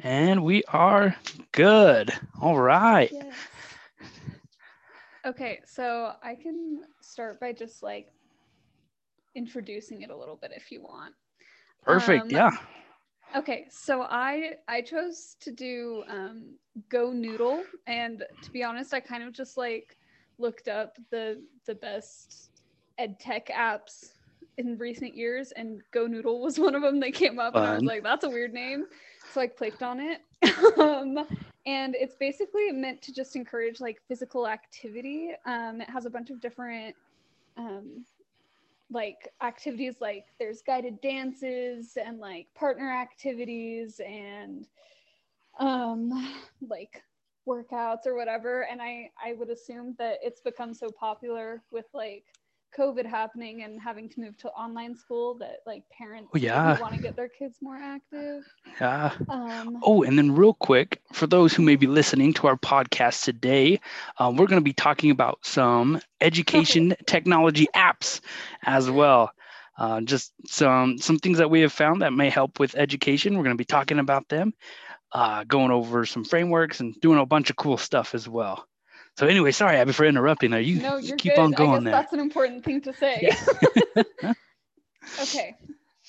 And we are good. All right. Yes. Okay, so I can start by just like introducing it a little bit if you want. Perfect. Um, yeah. Okay, so I I chose to do um, Go Noodle, and to be honest, I kind of just like looked up the the best ed tech apps in recent years, and Go Noodle was one of them that came up, and I was like, that's a weird name, so I clicked on it. um, and it's basically meant to just encourage like physical activity. Um, it has a bunch of different um, like activities like there's guided dances and like partner activities and um like workouts or whatever and i i would assume that it's become so popular with like covid happening and having to move to online school that like parents Oh, yeah. want to get their kids more active Yeah. um Oh, and then real quick, for those who may be listening to our podcast today, um, we're going to be talking about some education technology apps as well. Uh, just some some things that we have found that may help with education. We're going to be talking about them, uh, going over some frameworks and doing a bunch of cool stuff as well. So anyway, sorry Abby for interrupting there. You, no you keep good on i going guess there. that's an important thing to say Yeah. okay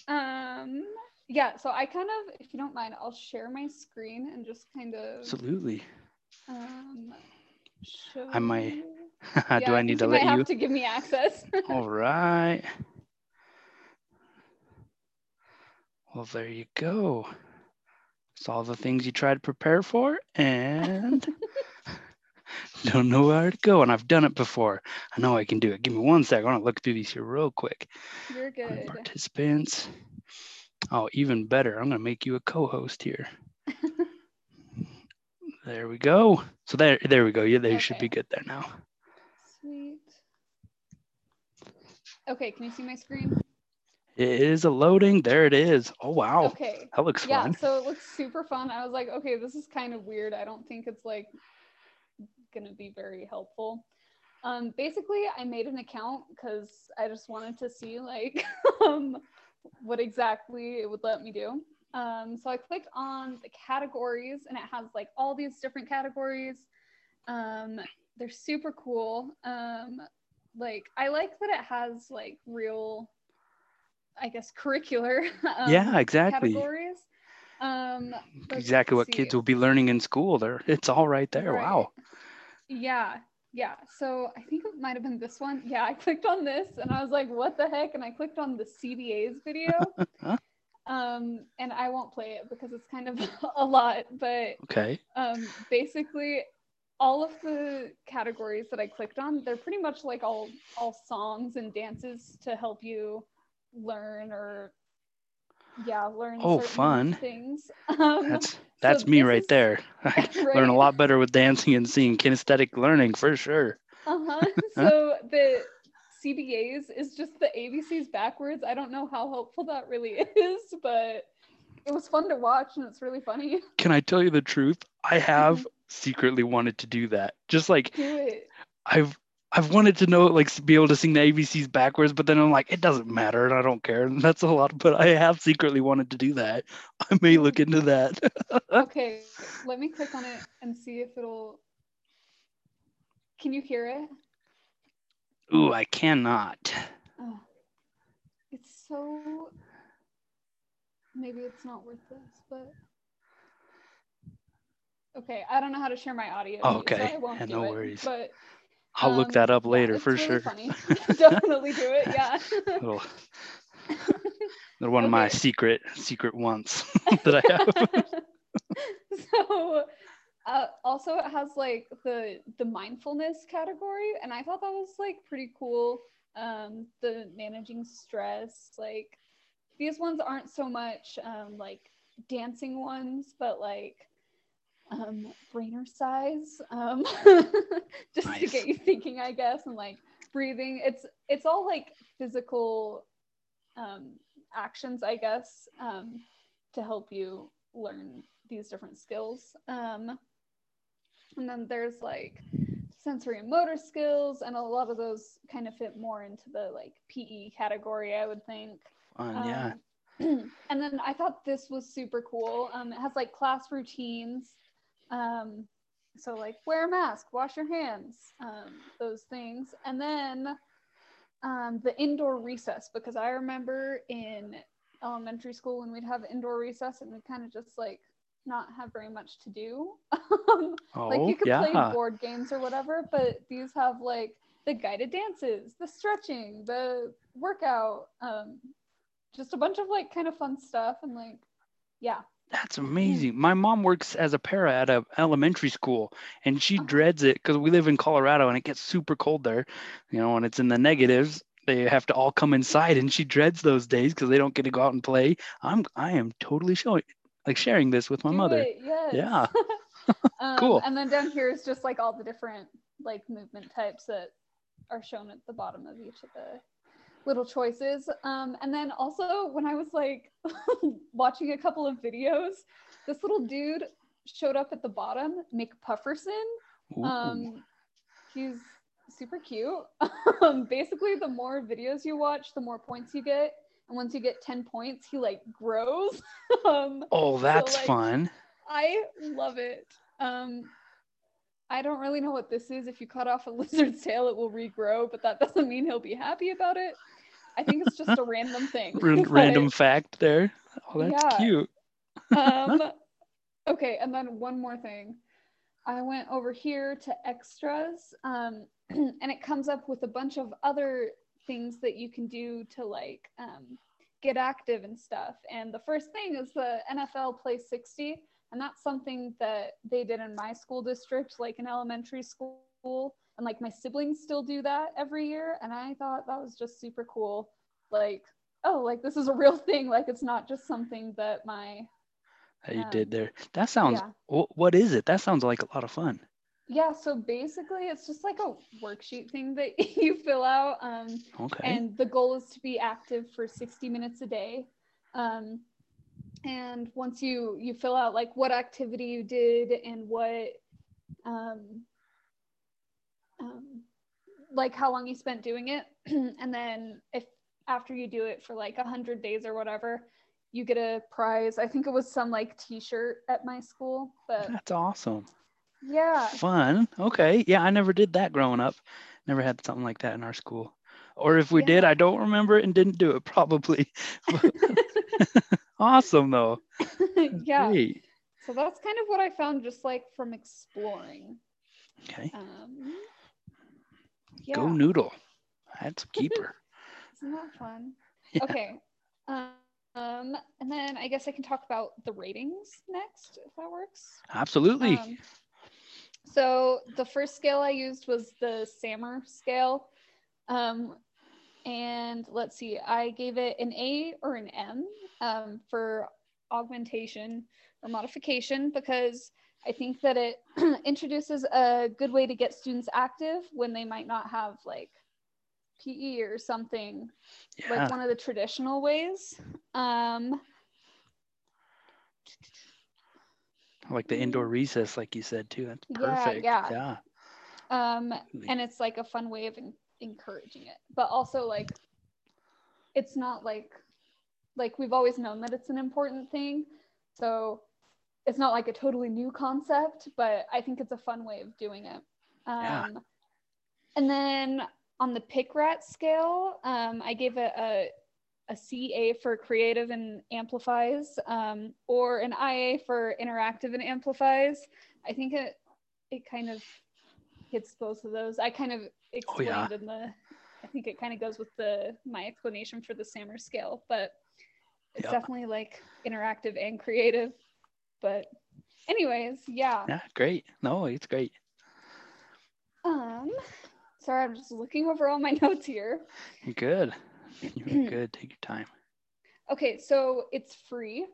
um yeah so i kind of if you don't mind i'll share my screen and just kind of Absolutely. um show I might- you. Do I need to you let might you? have to give me access All right. Well, there you go. It's all the things you try to prepare for and don't know where to go. And I've done it before. I know I can do it. Give me one sec. I want to look through these here real quick. you're good Participants. Oh, even better. I'm going to make you a co-host here. there we go. So there, there we go. Yeah, they should be good there now. sweet okay can you see my screen It is a loading. There it is. Oh wow, okay that looks yeah fun. Yeah, so it looks super fun i was like okay this is kind of weird i don't think it's like gonna be very helpful um basically i made an account because i just wanted to see like um what exactly it would let me do um so i clicked on the categories and it has like all these different categories um they're super cool um like i like that it has like real i guess curricular um, Yeah, exactly. categories um exactly what kids will be learning in school. There, it's all right there. Right. Wow. Yeah, yeah. So I think it might have been this one. Yeah, I clicked on this and I was like, what the heck? And I clicked on the CBA's video. um, and I won't play it because it's kind of a lot, but Okay. um, basically all of the categories that I clicked on, they're pretty much like all all songs and dances to help you learn or yeah, learn Oh, certain fun. things. Um, That's that's me right is- there. I learn a lot better with dancing and seeing kinesthetic learning for sure. Uh-huh. So the CBAs is just the ABCs backwards. I don't know how helpful that really is, but it was fun to watch and it's really funny. Can I tell you the truth? I have Mm-hmm. secretly wanted to do that. Just like Do it. I've I've wanted to know like be able to sing the ABCs backwards, but then I'm like, it doesn't matter and I don't care. And that's a lot, but I have secretly wanted to do that. I may look into that. Okay, let me click on it and see if it'll. Can you hear it? Ooh, I cannot. Oh, it's so. Maybe it's not worth this, but. Okay, I don't know how to share my audio. Oh, so okay. I won't Yeah, do no it, worries. But I'll look um, that up later it's for really sure. Definitely do it. Yeah. little, little one of my secret secret ones that I have. so uh, also it has like the the mindfulness category and i thought that was like pretty cool um the managing stress like these ones aren't so much um like dancing ones but like um brainer size um just to get you thinking i guess and like breathing it's it's all like physical um actions i guess um to help you learn these different skills. Um, and then there's like sensory and motor skills, and a lot of those kind of fit more into the like PE category, I would think. Fun, yeah. Um, and then I thought this was super cool. Um, it has like class routines. Um, so like wear a mask, wash your hands, um, those things. And then um, the indoor recess, because I remember in elementary school when we'd have indoor recess and we'd kind of just like not have very much to do. oh, like you could yeah. play board games or whatever, but these have like the guided dances, the stretching, the workout, um, just a bunch of like kind of fun stuff and like, yeah. That's amazing. My mom works as a para at a elementary school, and she uh-huh. dreads it because we live in Colorado and it gets super cold there. You know, when it's in the negatives, they have to all come inside, and she dreads those days because they don't get to go out and play. I'm I am totally showing like sharing this with my Do mother. It, yes. Yeah. um, cool. And then down here is just like all the different like movement types that are shown at the bottom of each of the little choices. Um, and then also when I was like watching a couple of videos, this little dude showed up at the bottom, Mick Pufferson. Um, he's super cute. um, basically, the more videos you watch, the more points you get. And once you get 10 points, he like grows. um, oh, that's so, like, fun. I love it. Um, I don't really know what this is. If you cut off a lizard's tail, it will regrow, but that doesn't mean he'll be happy about it. I think it's just a random thing. random fact there. Oh, that's yeah. cute. um, okay, and then one more thing. I went over here to extras, um, and it comes up with a bunch of other things that you can do to like um, get active and stuff. And the first thing is the NFL Play 60. And that's something that they did in my school district, like in elementary school. And like my siblings still do that every year. And I thought that was just super cool. Like, oh, like this is a real thing. Like it's not just something that my. That you um, did there. That sounds, yeah. what is it? That sounds like a lot of fun. Yeah, so basically it's just like a worksheet thing that you fill out. Um, okay. And the goal is to be active for 60 minutes a day. Um, and once you you fill out like what activity you did and what um, um, like how long you spent doing it and then if after you do it for like a hundred days or whatever you get a prize. I think it was some like t-shirt at my school but that's awesome. Yeah. Fun. Okay. Yeah i never did that growing up. Never had something like that in our school. Or if we yeah. did i don't remember it and didn't do it probably awesome though. yeah. Great. So that's kind of what I found just like from exploring. Okay. Um, yeah. Go noodle. That's a keeper. Isn't that fun? Yeah. Okay. Um, and then I guess I can talk about the ratings next, if that works. Absolutely. Um, so the first scale I used was the SAMR scale. Um, and let's see, I gave it an A or an M um, for augmentation or modification because I think that it introduces a good way to get students active when they might not have like PE or something, yeah. like one of the traditional ways. Um, like the indoor recess, like you said too. That's perfect. Yeah, yeah. yeah. Um, and it's like a fun way of encouraging it but also like it's not like like we've always known that it's an important thing so it's not like a totally new concept but i think it's a fun way of doing it um, yeah. and then on the PICRAT scale um, i gave it a, a ca for creative and amplifies um, or an ia for interactive and amplifies i think it it kind of hits both of those i kind of explained oh, yeah. in the I think it kind of goes with the my explanation for the SAMR scale, but it's yep. definitely like interactive and creative. But anyways, yeah. Yeah, great. No, it's great. Um sorry, I'm just looking over all my notes here. You're good. You're good. Take your time. Okay, so it's free.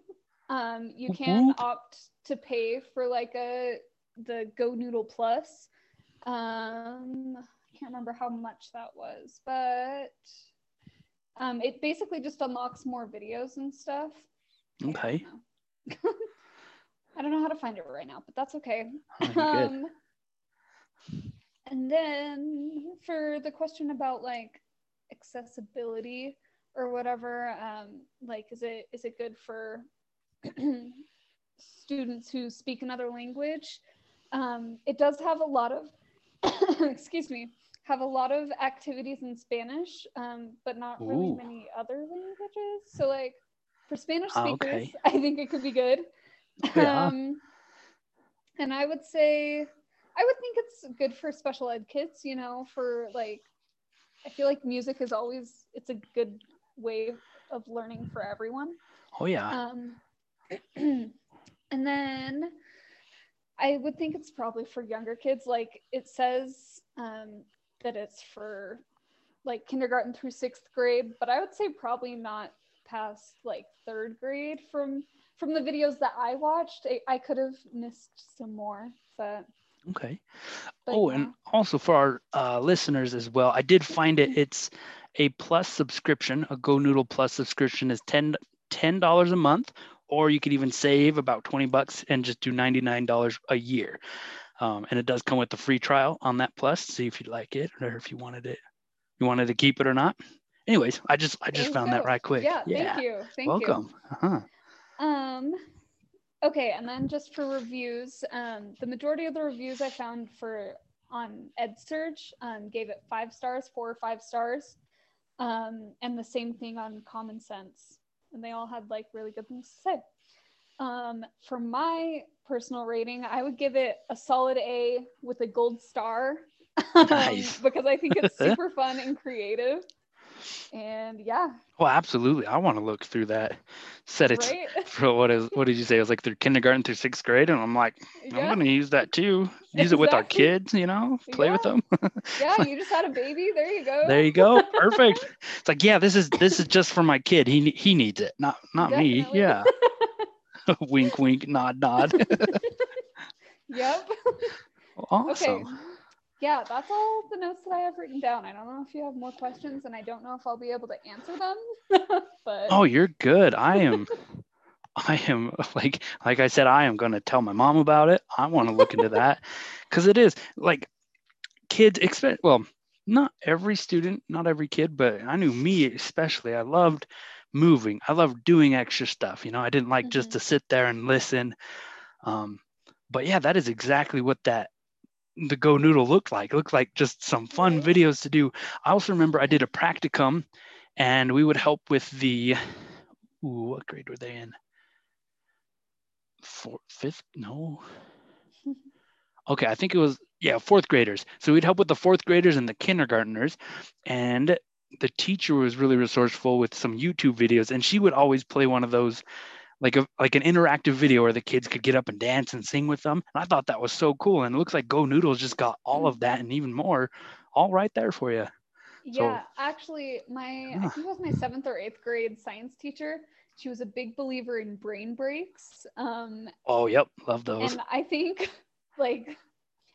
Um, you can opt to pay for like a the Go Noodle Plus. Um, I can't remember how much that was, but um, it basically just unlocks more videos and stuff. Okay. I don't know, I don't know how to find it right now, but that's okay. Oh, um, and then for the question about like accessibility, or whatever. Um, like, is it is it good for students who speak another language? Um, it does have a lot of, excuse me, have a lot of activities in Spanish, um, but not really Ooh. many other languages. So like for Spanish Ah, speakers, okay. I think it could be good. Yeah. Um, and I would say, I would think it's good for special ed kids, you know, for like, I feel like music is always, it's a good way of learning for everyone. Oh yeah. Um, and then I would think it's probably for younger kids. Like it says um, that it's for like kindergarten through sixth grade, but I would say probably not past like third grade from from the videos that I watched. I, I could have missed some more, but, Okay. but oh, yeah. and also for our uh, listeners as well, I did find it. It's a plus subscription. A Go Noodle Plus subscription is 10 dollars a month, or you could even save about twenty bucks and just do ninety nine dollars a year. Um, and it does come with a free trial on that Plus. See if you like it or if you wanted it, you wanted to keep it or not. Anyways, I just I just There you found that right quick. Yeah, thank you. Thank you. Welcome. Uh-huh. Um, okay, and then just for reviews, um, the majority of the reviews I found for on EdSurge um, gave it five stars, four or five stars, um, and the same thing on Common Sense, and they all had like really good things to say. Um, for my personal rating, I would give it a solid A with a gold star, um, because I think it's super fun and creative, and yeah, Well, absolutely. I want to look through that. Said it's right, for what is what did you say? It was like through kindergarten through sixth grade, and I'm like, I'm gonna use that too. Use it with our kids, you know, play with them. yeah, you just had a baby. There you go. there you go, perfect. It's like, yeah, this is this is just for my kid. He he needs it, not not me. Yeah. wink, wink, nod, nod. Yep. awesome. Okay. Yeah, that's all the notes that I have written down. I don't know if you have more questions, and I don't know if I'll be able to answer them. but Oh, you're good. I am. I am like like I said, I am gonna tell my mom about it. I want to look into that because it is like kids expect. Well, not every student, not every kid, but I knew me especially. I loved moving. I loved doing extra stuff. You know, I didn't like just Mhm. to sit there and listen. Um, but yeah, that is exactly what that the Go Noodle looked like. It looked like just some fun videos to do. I also remember I did a practicum, and we would help with the. Ooh, what grade were they in? Fourth, fifth? No. Okay, I think it was yeah, fourth graders. So we'd help with the fourth graders and the kindergartners, and the teacher was really resourceful with some YouTube videos, and she would always play one of those, like a like an interactive video where the kids could get up and dance and sing with them. And I thought that was so cool, and it looks like Go Noodles just got all of that and even more, all right there for you. So- yeah, actually, my I Ah. think it was my seventh or eighth grade science teacher. She was a big believer in brain breaks. Um, Oh, yep, love those. and I think, like,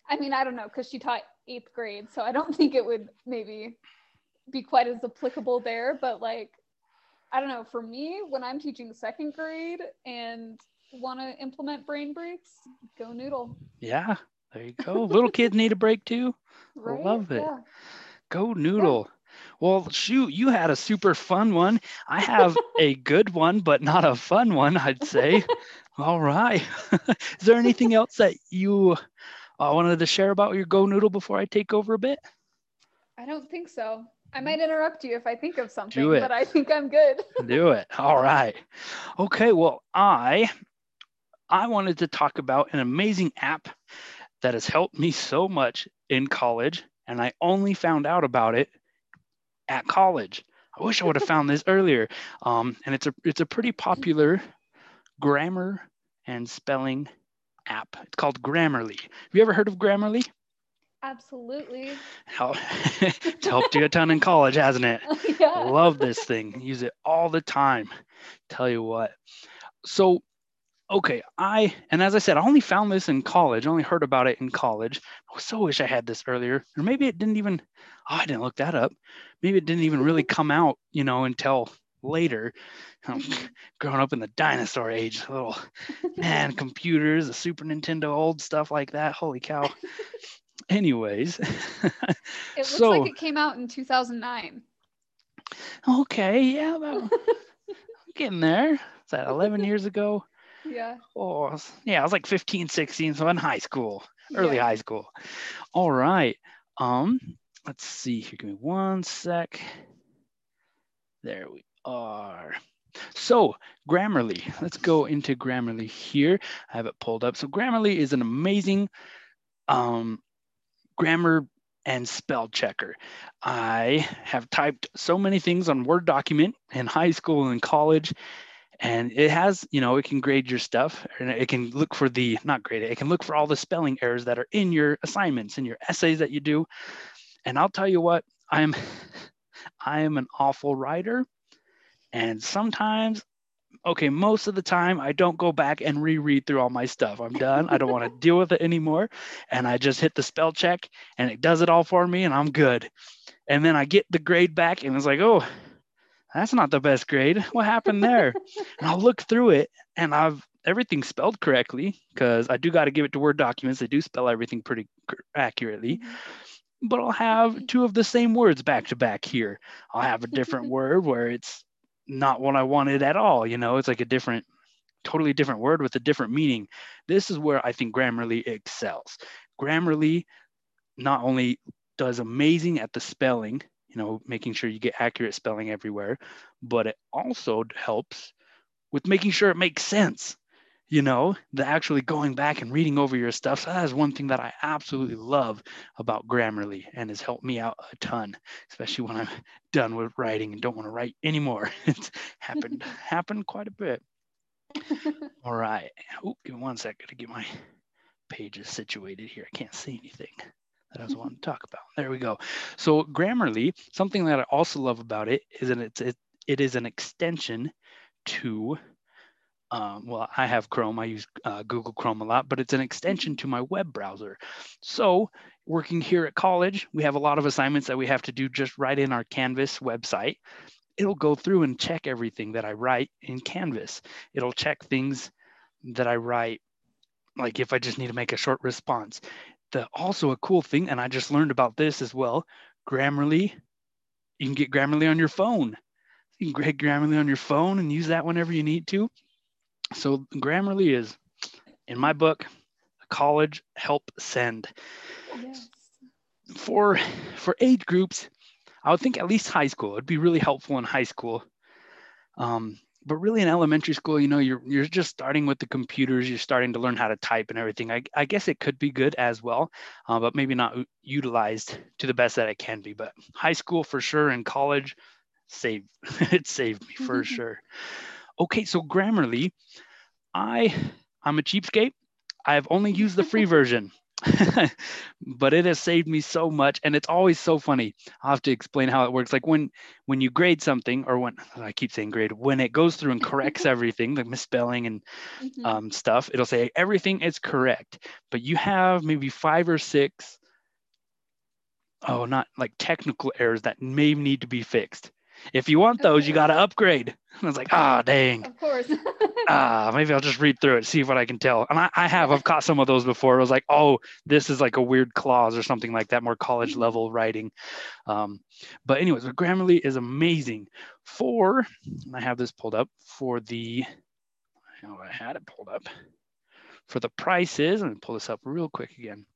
I mean, I don't know, because she taught eighth grade, so I don't think it would maybe be quite as applicable there. But like, I don't know. For me, when I'm teaching second grade and want to implement brain breaks, go noodle. Yeah, there you go. Little kids need a break too. Right? love it. Yeah. Go Noodle. Well, shoot, you had a super fun one. I have a good one, but not a fun one, I'd say. All right. Is there anything else that you uh, wanted to share about your Go Noodle before I take over a bit? I don't think so. I might interrupt you if I think of something, but I think I'm good. Do it. All right. Okay. Well, I I wanted to talk about an amazing app that has helped me so much in college, and I only found out about it at college. I wish I would have found this earlier. Um, and it's a it's a pretty popular grammar and spelling app. It's called Grammarly. Have you ever heard of Grammarly? Absolutely. How it's helped you a ton in college, hasn't it? yeah. Love this thing. Use it all the time. Tell you what. So, okay, I and as I said, I only found this in college. I only heard about it in college. I so wish I had this earlier, or maybe it didn't even. Oh, I didn't look that up. Maybe it didn't even really come out, you know, until later. Um, growing up in the dinosaur age, little man, computers, the Super Nintendo, old stuff like that. Holy cow. Anyways, It looks so- like it came out in 2009. Okay, yeah, about, getting there. Is that 11 years ago? Yeah. Oh, yeah, I was like 15, 16, so in high school, early Yeah. high school. All right. Um, let's see here. Give me one sec. There we are. So Grammarly, let's go into Grammarly here. I have it pulled up. So Grammarly is an amazing um, grammar and spell checker. I have typed so many things on Word document in high school and college, and it has, you know, it can grade your stuff and it can look for the, not grade it, it can look for all the spelling errors that are in your assignments and your essays that you do. And I'll tell you what, I'm, I am an awful writer. And sometimes, okay, most of the time, I don't go back and reread through all my stuff. I'm done. I don't want to deal with it anymore. And I just hit the spell check and it does it all for me and I'm good. And then I get the grade back and it's like, oh, that's not the best grade. What happened there? and I'll look through it and I've everything spelled correctly because I do got to give it to Word documents. They do spell everything pretty accurately. Mm-hmm. But I'll have two of the same words back to back here. I'll have a different word where it's not what I wanted at all. You know, it's like a different, totally different word with a different meaning. This is where I think Grammarly excels. Grammarly not only does amazing at the spelling, you know, making sure you get accurate spelling everywhere, but it also helps with making sure it makes sense. You know, the actually going back and reading over your stuff. So that is one thing that I absolutely love about Grammarly and has helped me out a ton, especially when I'm done with writing and don't want to write anymore. it's happened happened quite a bit. All right. Oh, give me one second to get my pages situated here. I can't see anything that I was wanting to talk about. There we go. So Grammarly, something that I also love about it is that it's it, it is an extension to um, well, I have Chrome. I use uh, Google Chrome a lot, but it's an extension to my web browser. So, working here at college, we have a lot of assignments that we have to do just right in our Canvas website. It'll go through and check everything that I write in Canvas. It'll check things that I write, like if I just need to make a short response. The also a cool thing, and I just learned about this as well. Grammarly, you can get Grammarly on your phone. You can get Grammarly on your phone and use that whenever you need to. So Grammarly is, in my book, college help send. Yes. For for age groups, I would think at least high school. It'd be really helpful in high school. Um, but really in elementary school, you know, you're you're just starting with the computers. You're starting to learn how to type and everything. I, I guess it could be good as well, uh, but maybe not utilized to the best that it can be. But high school for sure, and college, saved it saved me for sure. Okay, so Grammarly, I I'm a cheapskate. I've only used the free version. but it has saved me so much and it's always so funny i'll have to explain how it works like when when you grade something or when i keep saying grade when it goes through and corrects everything like misspelling and Mhm. um, stuff it'll say everything is correct but you have maybe five or six oh not like technical errors that may need to be fixed if you want those you got to upgrade and i was like ah dang of course. ah, maybe I'll just read through it, see what I can tell. And I, I have, I've caught some of those before. It was like, oh, this is like a weird clause or something like that, more college Mhm. level writing. Um, but anyways, Grammarly is amazing for, and I have this pulled up for the, oh, I had it pulled up for the prices. Let me pull this up real quick again.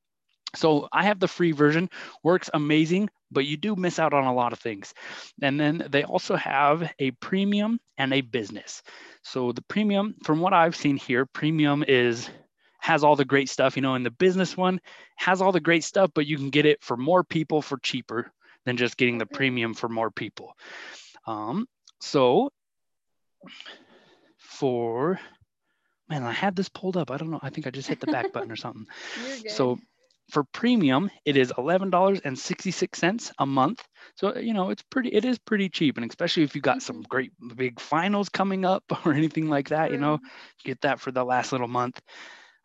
So I have the free version, works amazing, but you do miss out on a lot of things. And then they also have a premium and a business. So the premium, from what I've seen here, premium is has all the great stuff, you know, and the business one has all the great stuff, but you can get it for more people for cheaper than just getting the premium for more people. Um, so for man, I had this pulled up. I don't know. I think I just hit the back button or something. So for premium, it is eleven dollars and sixty six cents a month. So you know it's pretty. It is pretty cheap, and especially if you got some Mhm. great big finals coming up or anything like that, you know, True. get that for the last little month,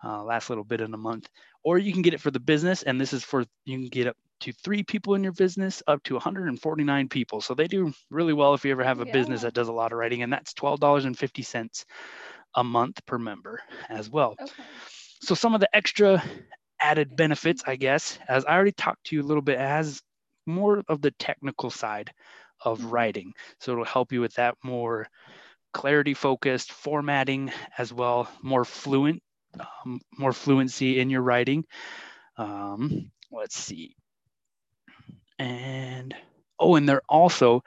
uh, last little bit in the month. Or you can get it for the business, and this is for you can get up to three people in your business, up to 149 people. So they do really well if you ever have a business that does a lot of writing, and that's twelve dollars and fifty cents a month per member as well Okay. so some of the extra added benefits i guess as i already talked to you a little bit as more of the technical side of Mhm. writing. So it'll help you with that more clarity focused formatting as well, more fluent, um, more fluency in your writing. Um, let's see. And oh, and they're also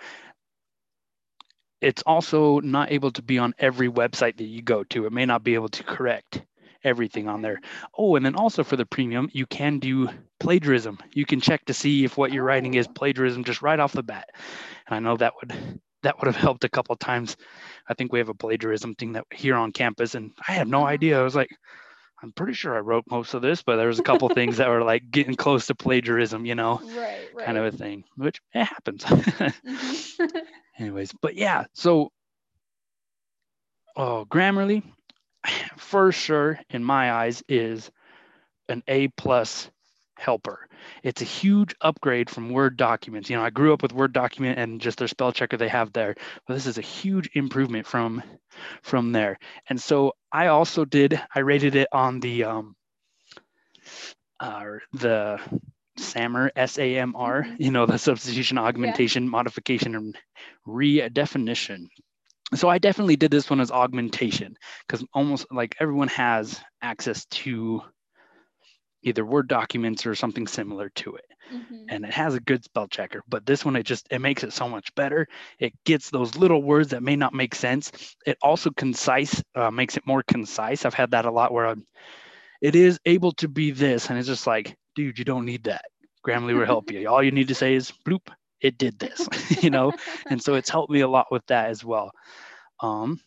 it's also not able to be on every website that you go to. It may not be able to correct everything on there. Oh, and then also for the premium, you can do plagiarism. You can check to see if what you're writing is Oh. plagiarism just right off the bat. And I know that would that would have helped a couple times. I think we have a plagiarism thing that here on campus, and I have no idea. I was like, I'm pretty sure I wrote most of this, but there was a couple things that were like getting close to plagiarism, you know, Right, right. kind of a thing, which it happens. Mhm. anyways but yeah so oh grammarly for sure in my eyes is an a plus helper it's a huge upgrade from word documents you know i grew up with word document and just their spell checker they have there but this is a huge improvement from from there and so i also did i rated it on the um uh, the SAMR, S-A-M-R, Mhm. you know, the substitution, augmentation, modification, and redefinition. So I definitely did this one as augmentation because almost like everyone has access to either Word documents or something similar to it. Mhm. And it has a good spell checker, but this one, it just, it makes it so much better. It gets those little words that may not make sense. It also concise, uh, makes it more concise. I've had that a lot where I'm, it is able to be this. And it's just like, dude, you don't need that. Grammarly will help you. All you need to say is bloop, it did this, you know? and so it's helped me a lot with that as well. Um,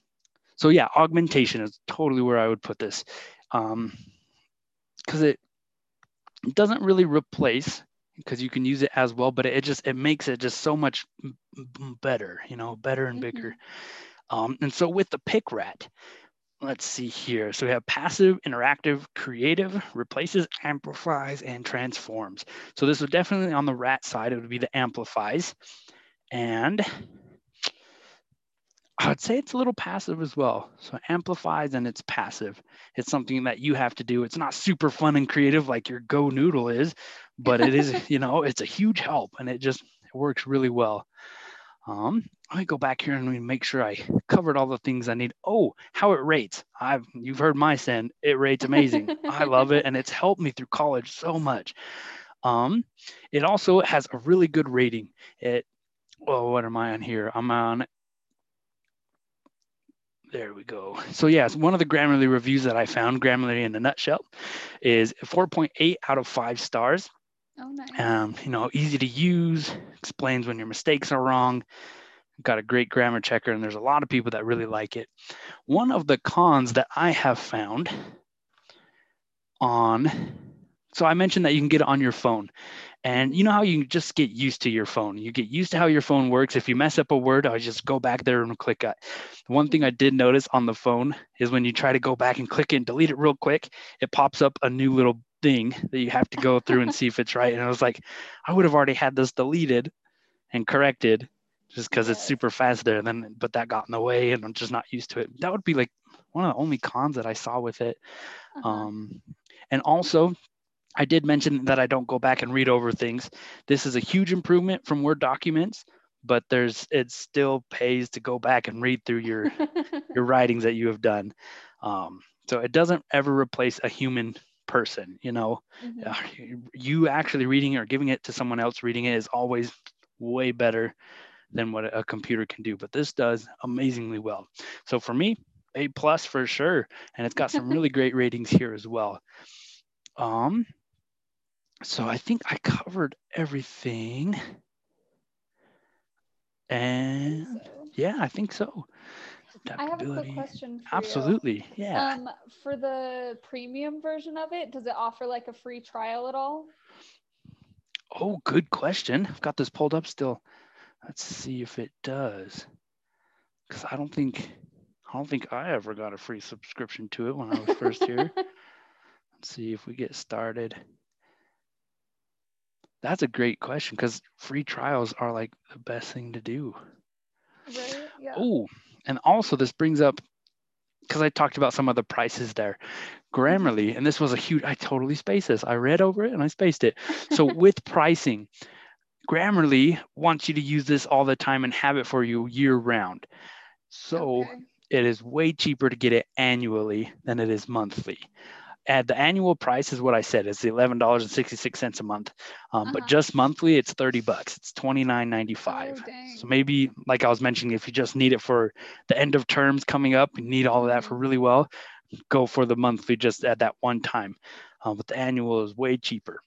so yeah, augmentation is totally where I would put this, um, because it doesn't really replace because you can use it as well, but it just it makes it just so much better, you know, better and bigger. Um, and so with the PICRAT, let's see here. So we have passive, interactive, creative, replaces, amplifies, and transforms. So this would definitely on the rat side, it would be the amplifies. And I'd say it's a little passive as well. So amplifies and it's passive. It's something that you have to do. It's not super fun and creative like your Go Noodle is, but it is, you know, it's a huge help and it just it works really well. Um, let me go back here and we make sure I covered all the things I need. Oh, how it rates. I've you've heard my send. It rates amazing. I love it and it's helped me through college so much. Um, it also has a really good rating. It well, what am I on here? I'm on there we go. So yes, one of the Grammarly reviews that I found, Grammarly in a nutshell, is 4.8 out of five stars. Oh, nice. Um, you know, easy to use, explains when your mistakes are wrong. Got a great grammar checker, and there's a lot of people that really like it. One of the cons that I have found on, so I mentioned that you can get it on your phone. And you know how you just get used to your phone. You get used to how your phone works. If you mess up a word, I just go back there and click it. One thing I did notice on the phone is when you try to go back and click it and delete it real quick, it pops up a new little thing that you have to go through and see if it's right. And I was like, I would have already had this deleted and corrected just because it's super fast there. And then, but that got in the way and I'm just not used to it. That would be like one of the only cons that I saw with it. Uh-huh. Um, and also, I did mention that I don't go back and read over things. This is a huge improvement from Word documents, but there's it still pays to go back and read through your your writings that you have done. Um, so it doesn't ever replace a human person. You know, Mhm. Uh, you actually reading or giving it to someone else reading it is always way better than what a computer can do. But this does amazingly well. So for me, A plus for sure, and it's got some really great ratings here as well. Um, so I think I covered everything. And yeah, I think so. I have a quick question for Absolutely. you. Yeah. Um, for the premium version of it, does it offer like a free trial at all? oh, good question. I've got this pulled up still. Let's see if it does. Because I don't think I don't think I ever got a free subscription to it when I was first here. Let's see if we get started. That's a great question because free trials are like the best thing to do. right? Yeah. Oh, and also this brings up because I talked about some of the prices there. Grammarly, and this was a huge, I totally spaced this. I read over it and I spaced it. So with pricing, Grammarly wants you to use this all the time and have it for you year round. So Okay. it is way cheaper to get it annually than it is monthly. At the annual price is what I said. It's the eleven dollars and sixty six cents a month, um, but Uh-huh. just monthly it's thirty bucks. It's twenty nine ninety five. Oh. So maybe, like I was mentioning, if you just need it for the end of terms coming up, you need all of that for Mhm. really well, go for the monthly just at that one time. Um, but the annual is way cheaper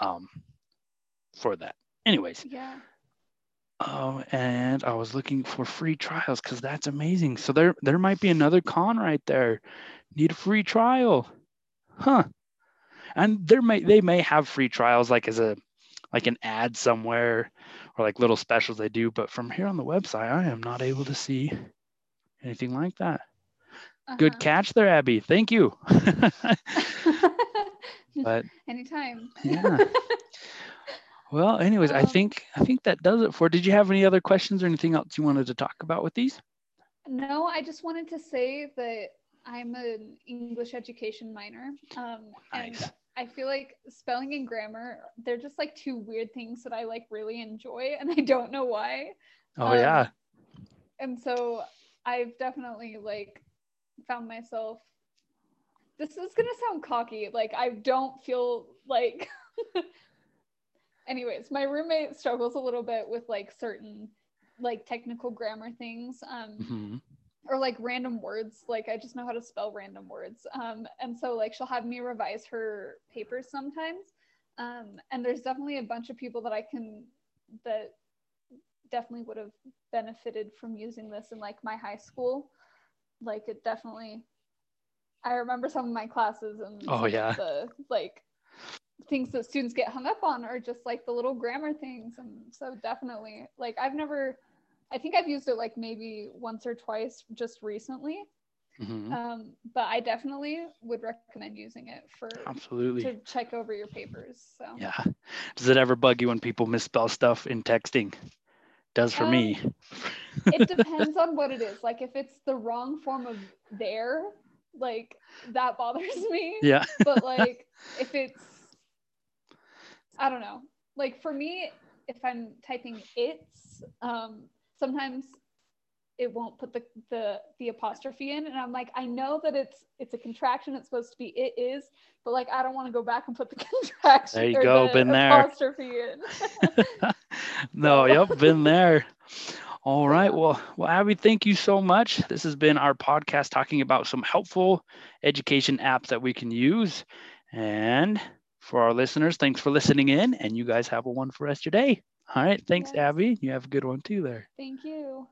um, for that. Anyways, Yeah. Oh, and I was looking for free trials because that's amazing. So there, there might be another con right there. Need a free trial, huh? And there may they may have free trials like as a like an ad somewhere or like little specials they do. But from here on the website, I am not able to see anything like that. Good catch there, Abby. Thank you. Uh-huh. but Anytime. yeah. Well, anyways, I Um, think I think that does it for. Did you have any other questions or anything else you wanted to talk about with these? No, I just wanted to say that I'm an English education minor. Um, Nice. And I feel like spelling and grammar, they're just like two weird things that I like really enjoy, and I don't know why. Oh Um, yeah. And so I've definitely like found myself. This is gonna sound cocky. Like I don't feel like. Anyways, my roommate struggles a little bit with like certain like technical grammar things. Um, Mhm. Or like random words like i just know how to spell random words um, and so like she'll have me revise her papers sometimes um, and there's definitely a bunch of people that i can that definitely would have benefited from using this in like my high school like it definitely i remember some of my classes and Oh, yeah. the like things that students get hung up on are just like the little grammar things and so definitely like i've never i think i've used it like maybe once or twice just recently Mhm. um, but i definitely would recommend using it for Absolutely. to check over your papers so Yeah. Does it ever bug you when people misspell stuff in texting? Does for me. it depends on what it is like if it's the wrong form of there like that bothers me Yeah. but like if it's i don't know like for me if i'm typing it's um sometimes it won't put the the the apostrophe in and i'm like i know that it's it's a contraction it's supposed to be it is but like i don't want to go back and put the contraction There you go, the been there. apostrophe in no, yep, been there. All right. Well, well, Abby, thank you so much. This has been our podcast talking about some helpful education apps that we can use. And for our listeners, thanks for listening in. And you guys have a wonderful rest of your day. All right. Thanks, Yes. Abby. You have a good one too there. thank you